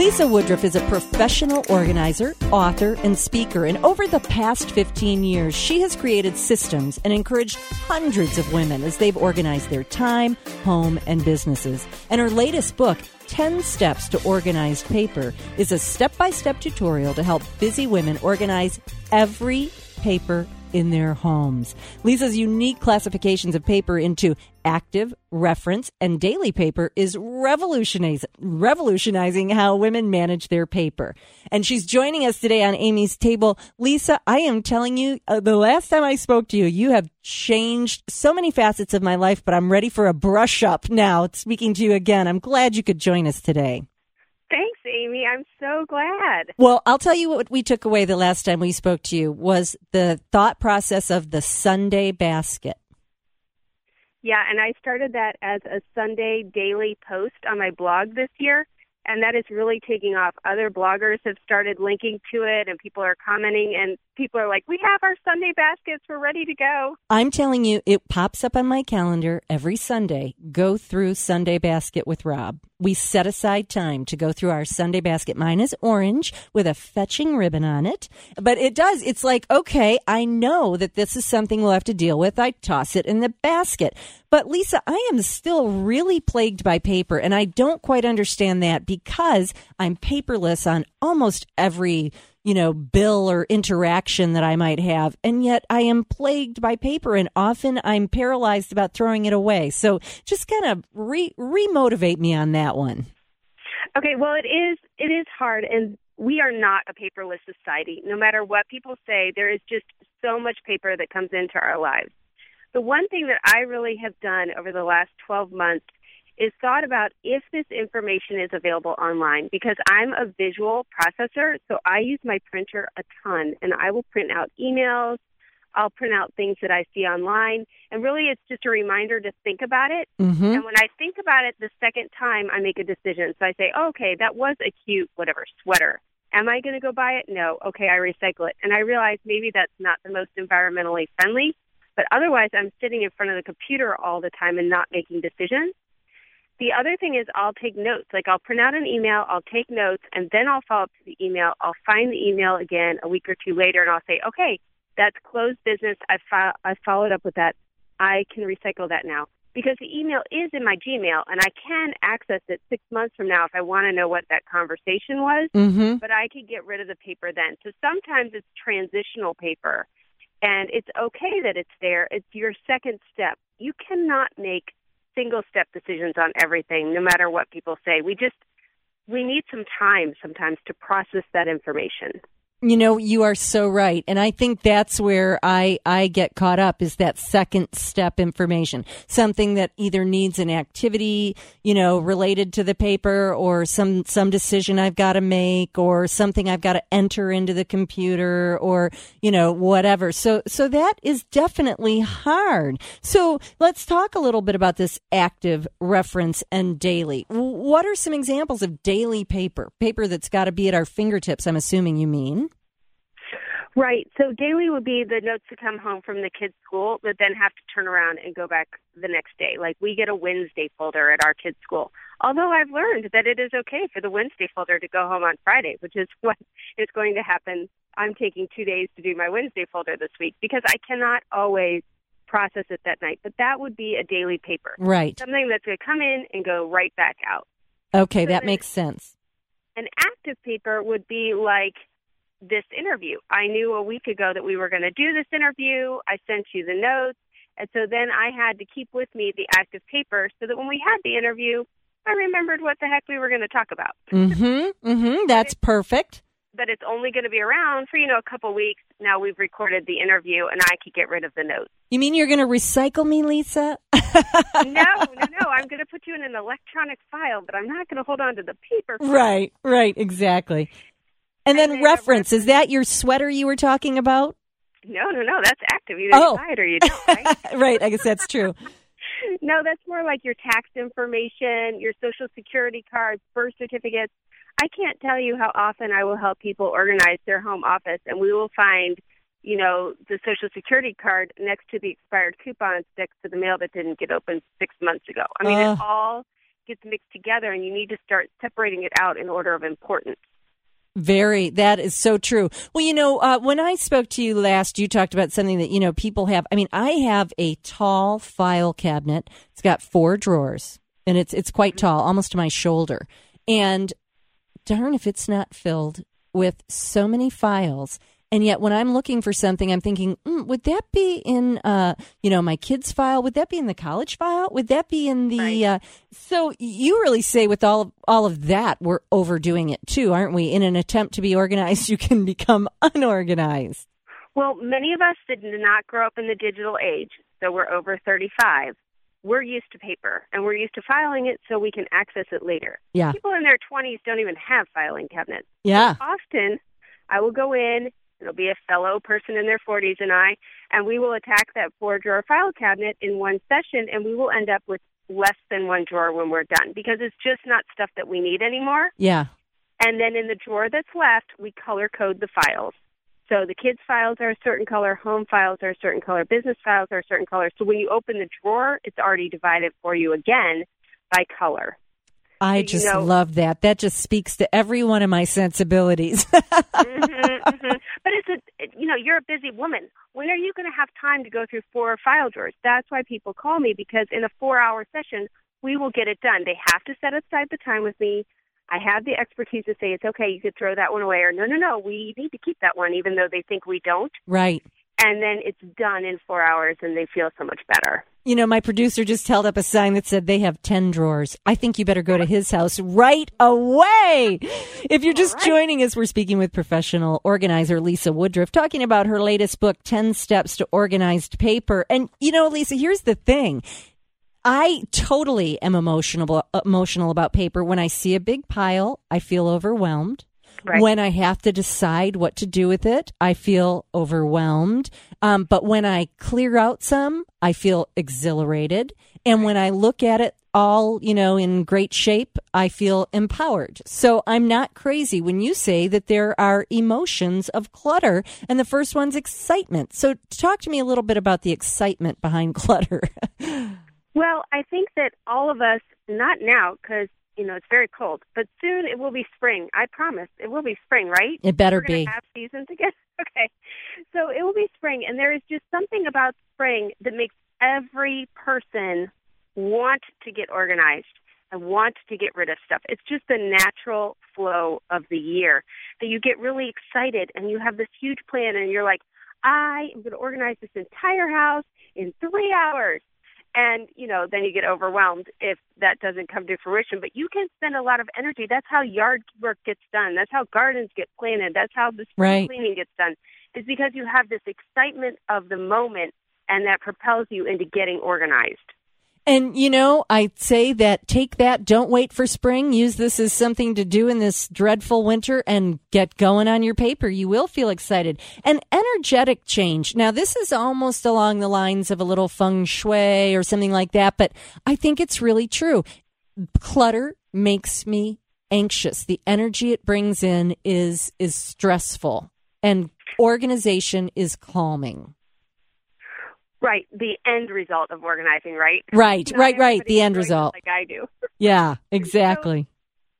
Lisa Woodruff is a professional organizer, author, and speaker, and over the past 15 years, she has created systems and encouraged hundreds of women as they've organized their time, home, and businesses. And her latest book, 10 Steps to Organized Paper, is a step by step tutorial to help busy women organize every paper in their homes. Lisa's unique classifications of paper into active, reference, and daily paper is revolutionizing, how women manage their paper. And she's joining us today on Amy's table. Lisa, I am telling you, uh, the last time I spoke to you, you have changed so many facets of my life, but I'm ready for a brush up now. Speaking to you again, I'm glad you could join us today. Thanks, Amy. I'm so glad. Well, I'll tell you what we took away the last time we spoke to you was the thought process of the Sunday basket. Yeah, and I started that as a Sunday daily post on my blog this year and that is really taking off. Other bloggers have started linking to it, and people are commenting, and people are like, "We have our Sunday baskets. We're ready to go." I'm telling you, it pops up on my calendar every Sunday. Go through Sunday Basket with Rob. We set aside time to go through our Sunday basket. Mine is orange with a fetching ribbon on it, but it does. It's like, okay, I know that this is something we'll have to deal with. I toss it in the basket. But Lisa, I am still really plagued by paper, and I don't quite understand that because I'm paperless on almost every you know, bill or interaction that I might have. And yet I am plagued by paper and often I'm paralyzed about throwing it away. So just kind of re remotivate me on that one. Okay, well it is it is hard and we are not a paperless society. No matter what people say, there is just so much paper that comes into our lives. The one thing that I really have done over the last 12 months is thought about if this information is available online because I'm a visual processor, so I use my printer a ton and I will print out emails, I'll print out things that I see online, and really it's just a reminder to think about it. Mm-hmm. And when I think about it the second time, I make a decision. So I say, oh, okay, that was a cute whatever sweater. Am I going to go buy it? No. Okay, I recycle it. And I realize maybe that's not the most environmentally friendly, but otherwise I'm sitting in front of the computer all the time and not making decisions. The other thing is I'll take notes. Like I'll print out an email, I'll take notes, and then I'll follow up to the email. I'll find the email again a week or two later, and I'll say, okay, that's closed business. I, fo- I followed up with that. I can recycle that now because the email is in my Gmail, and I can access it six months from now if I want to know what that conversation was. Mm-hmm. But I could get rid of the paper then. So sometimes it's transitional paper, and it's okay that it's there. It's your second step. You cannot make single step decisions on everything, no matter what people say. We just, we need some time sometimes to process that information. You know, you are so right. And I think that's where I, I get caught up is that second step information. Something that either needs an activity, you know, related to the paper or some, some decision I've got to make or something I've got to enter into the computer or, you know, whatever. So, so that is definitely hard. So let's talk a little bit about this active reference and daily. What are some examples of daily paper? Paper that's got to be at our fingertips, I'm assuming you mean. Right. So daily would be the notes to come home from the kids' school, but then have to turn around and go back the next day. Like we get a Wednesday folder at our kids' school. Although I've learned that it is okay for the Wednesday folder to go home on Friday, which is what is going to happen. I'm taking two days to do my Wednesday folder this week because I cannot always process it that night. But that would be a daily paper. Right. Something that's going to come in and go right back out. Okay, so that makes sense. An active paper would be like this interview. I knew a week ago that we were going to do this interview. I sent you the notes. And so then I had to keep with me the active paper so that when we had the interview, I remembered what the heck we were going to talk about. Mm-hmm. Mm-hmm. That's perfect. But it's only going to be around for, you know, a couple weeks. Now we've recorded the interview and I could get rid of the notes. You mean you're going to recycle me, Lisa? no, no, no. I'm going to put you in an electronic file, but I'm not going to hold on to the paper. File. Right, right, exactly. And then reference, is that your sweater you were talking about? No, no, no. That's active. Either oh. you or you don't, right? right. I guess that's true. no, that's more like your tax information, your social security cards, birth certificates. I can't tell you how often I will help people organize their home office, and we will find, you know, the social security card next to the expired coupons next to the mail that didn't get opened six months ago. I mean, uh. it all gets mixed together, and you need to start separating it out in order of importance. Very. That is so true. Well, you know, uh, when I spoke to you last, you talked about something that, you know, people have. I mean, I have a tall file cabinet. It's got four drawers and it's, it's quite tall, almost to my shoulder. And darn if it's not filled with so many files and yet, when I'm looking for something, I'm thinking, mm, would that be in, uh, you know, my kid's file? Would that be in the college file? Would that be in the? Right. Uh, so you really say with all of, all of that, we're overdoing it too, aren't we? In an attempt to be organized, you can become unorganized. Well, many of us did not grow up in the digital age, so we're over 35. We're used to paper and we're used to filing it so we can access it later. Yeah. People in their 20s don't even have filing cabinets. Yeah. Often I will go in It'll be a fellow person in their 40s and I, and we will attack that four drawer file cabinet in one session, and we will end up with less than one drawer when we're done because it's just not stuff that we need anymore. Yeah. And then in the drawer that's left, we color code the files. So the kids' files are a certain color, home files are a certain color, business files are a certain color. So when you open the drawer, it's already divided for you again by color. I just you know, love that. That just speaks to every one of my sensibilities. mm-hmm, mm-hmm. But it's a, you know, you're a busy woman. When are you going to have time to go through four file drawers? That's why people call me because in a four hour session, we will get it done. They have to set aside the time with me. I have the expertise to say it's okay, you could throw that one away, or no, no, no, we need to keep that one, even though they think we don't. Right and then it's done in four hours and they feel so much better. You know, my producer just held up a sign that said they have 10 drawers. I think you better go to his house right away. If you're just right. joining us, we're speaking with professional organizer Lisa Woodruff, talking about her latest book, 10 Steps to Organized Paper. And, you know, Lisa, here's the thing. I totally am emotional emotional about paper. When I see a big pile, I feel overwhelmed. Right. When I have to decide what to do with it, I feel overwhelmed. Um, but when I clear out some, I feel exhilarated. And when I look at it all, you know, in great shape, I feel empowered. So I'm not crazy when you say that there are emotions of clutter. And the first one's excitement. So talk to me a little bit about the excitement behind clutter. well, I think that all of us, not now, because you know, it's very cold, but soon it will be spring. I promise it will be spring, right? It better We're be. Have seasons again. okay, so it will be spring, and there is just something about spring that makes every person want to get organized and want to get rid of stuff. It's just the natural flow of the year that you get really excited and you have this huge plan, and you're like, I am going to organize this entire house in three hours and you know then you get overwhelmed if that doesn't come to fruition. But you can spend a lot of energy. That's how yard work gets done. That's how gardens get planted. That's how the right. cleaning gets done. Is because you have this excitement of the moment and that propels you into getting organized and, you know, I say that take that, don't wait for spring. Use this as something to do in this dreadful winter and get going on your paper. You will feel excited. An energetic change. Now, this is almost along the lines of a little feng shui or something like that, but I think it's really true. Clutter makes me anxious. The energy it brings in is, is stressful and organization is calming. Right, the end result of organizing, right? Right, right, right. The end result, like I do. Yeah, exactly.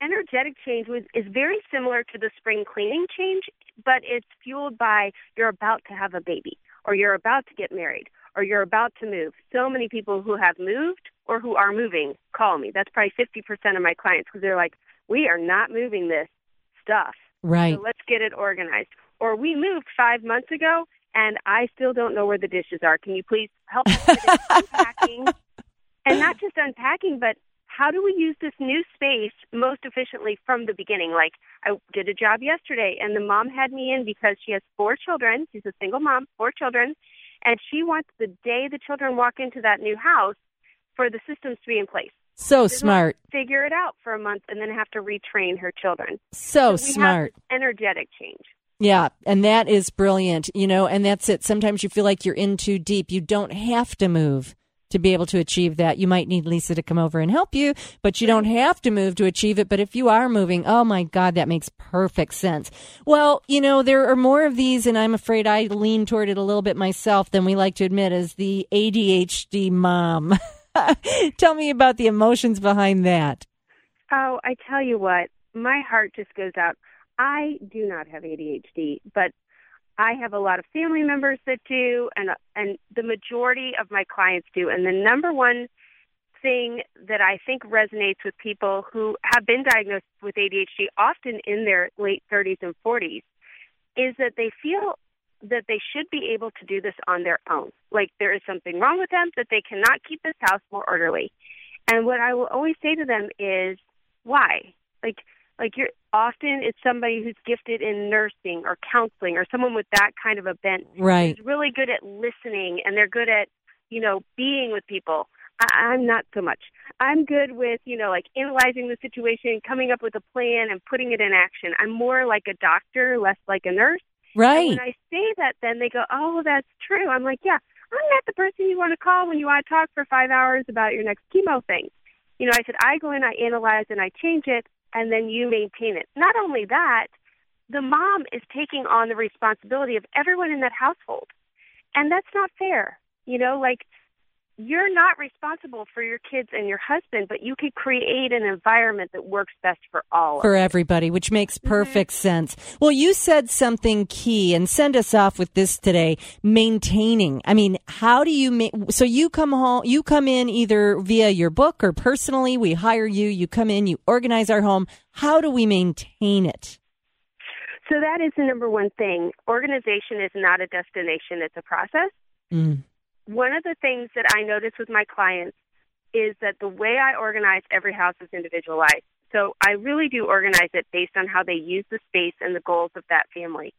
So, energetic change was, is very similar to the spring cleaning change, but it's fueled by you're about to have a baby, or you're about to get married, or you're about to move. So many people who have moved or who are moving call me. That's probably 50% of my clients because they're like, we are not moving this stuff. Right. So let's get it organized. Or we moved five months ago and I still don't know where the dishes are. Can you please help us with unpacking? and not just unpacking, but how do we use this new space most efficiently from the beginning? Like I did a job yesterday and the mom had me in because she has four children. She's a single mom, four children, and she wants the day the children walk into that new house for the systems to be in place. So smart. Figure it out for a month and then have to retrain her children. So, so smart. energetic change. Yeah, and that is brilliant, you know, and that's it. Sometimes you feel like you're in too deep. You don't have to move to be able to achieve that. You might need Lisa to come over and help you, but you don't have to move to achieve it. But if you are moving, oh my God, that makes perfect sense. Well, you know, there are more of these, and I'm afraid I lean toward it a little bit myself than we like to admit as the ADHD mom. Tell me about the emotions behind that. Oh, I tell you what, my heart just goes out. I do not have ADHD, but I have a lot of family members that do, and and the majority of my clients do. And the number one thing that I think resonates with people who have been diagnosed with ADHD, often in their late 30s and 40s, is that they feel that they should be able to do this on their own. Like there is something wrong with them, that they cannot keep this house more orderly. And what I will always say to them is, why? Like, like you're often it's somebody who's gifted in nursing or counseling or someone with that kind of a bent. Right. Who's really good at listening and they're good at, you know, being with people. I, I'm not so much. I'm good with, you know, like analyzing the situation, coming up with a plan and putting it in action. I'm more like a doctor, less like a nurse. Right. And when I say that, then they go, "Oh, that's true." I'm like, "Yeah, I'm not the person you want to call when you want to talk for five hours about your next chemo thing." You know, I said I go in, I analyze, and I change it, and then you maintain it. Not only that, the mom is taking on the responsibility of everyone in that household, and that's not fair. You know, like you're not responsible for your kids and your husband, but you could create an environment that works best for all. For everybody, which makes mm-hmm. perfect mm-hmm. sense. Well, you said something key and send us off with this today, maintaining. I mean, how do you make, so you come home, you come in either via your book or personally, we hire you, you come in, you organize our home. How do we maintain it? So that is the number one thing. Organization is not a destination, it's a process. Mm one of the things that I notice with my clients is that the way I organize every house is individualized. So I really do organize it based on how they use the space and the goals of that family.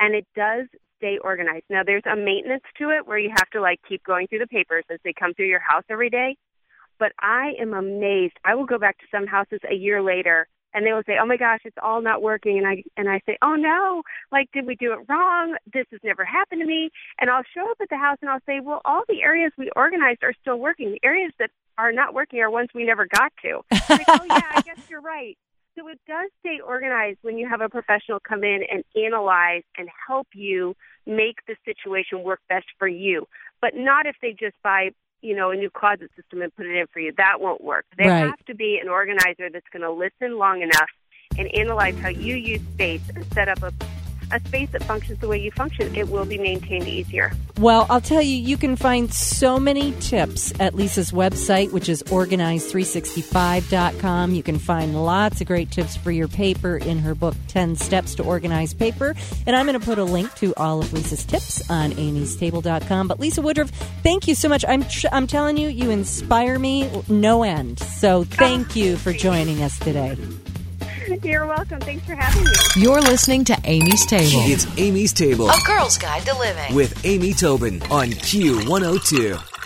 And it does stay organized. Now there's a maintenance to it where you have to like keep going through the papers as they come through your house every day. But I am amazed. I will go back to some houses a year later and they will say, "Oh my gosh, it's all not working," and I and I say, "Oh no, like did we do it wrong? This has never happened to me." And I'll show up at the house and I'll say, "Well, all the areas we organized are still working. The areas that are not working are ones we never got to." like, oh yeah, I guess you're right. So it does stay organized when you have a professional come in and analyze and help you make the situation work best for you, but not if they just buy you know, a new closet system and put it in for you. That won't work. They right. have to be an organizer that's going to listen long enough and analyze how you use space and set up a a space that functions the way you function, it will be maintained easier. Well, I'll tell you, you can find so many tips at Lisa's website, which is organize365.com. You can find lots of great tips for your paper in her book, 10 Steps to Organize Paper. And I'm going to put a link to all of Lisa's tips on amystable.com. But Lisa Woodruff, thank you so much. I'm, tr- I'm telling you, you inspire me no end. So thank you for joining us today. You're welcome. Thanks for having me. You're listening to Amy's Table. It's Amy's Table. A girl's guide to living. With Amy Tobin on Q102.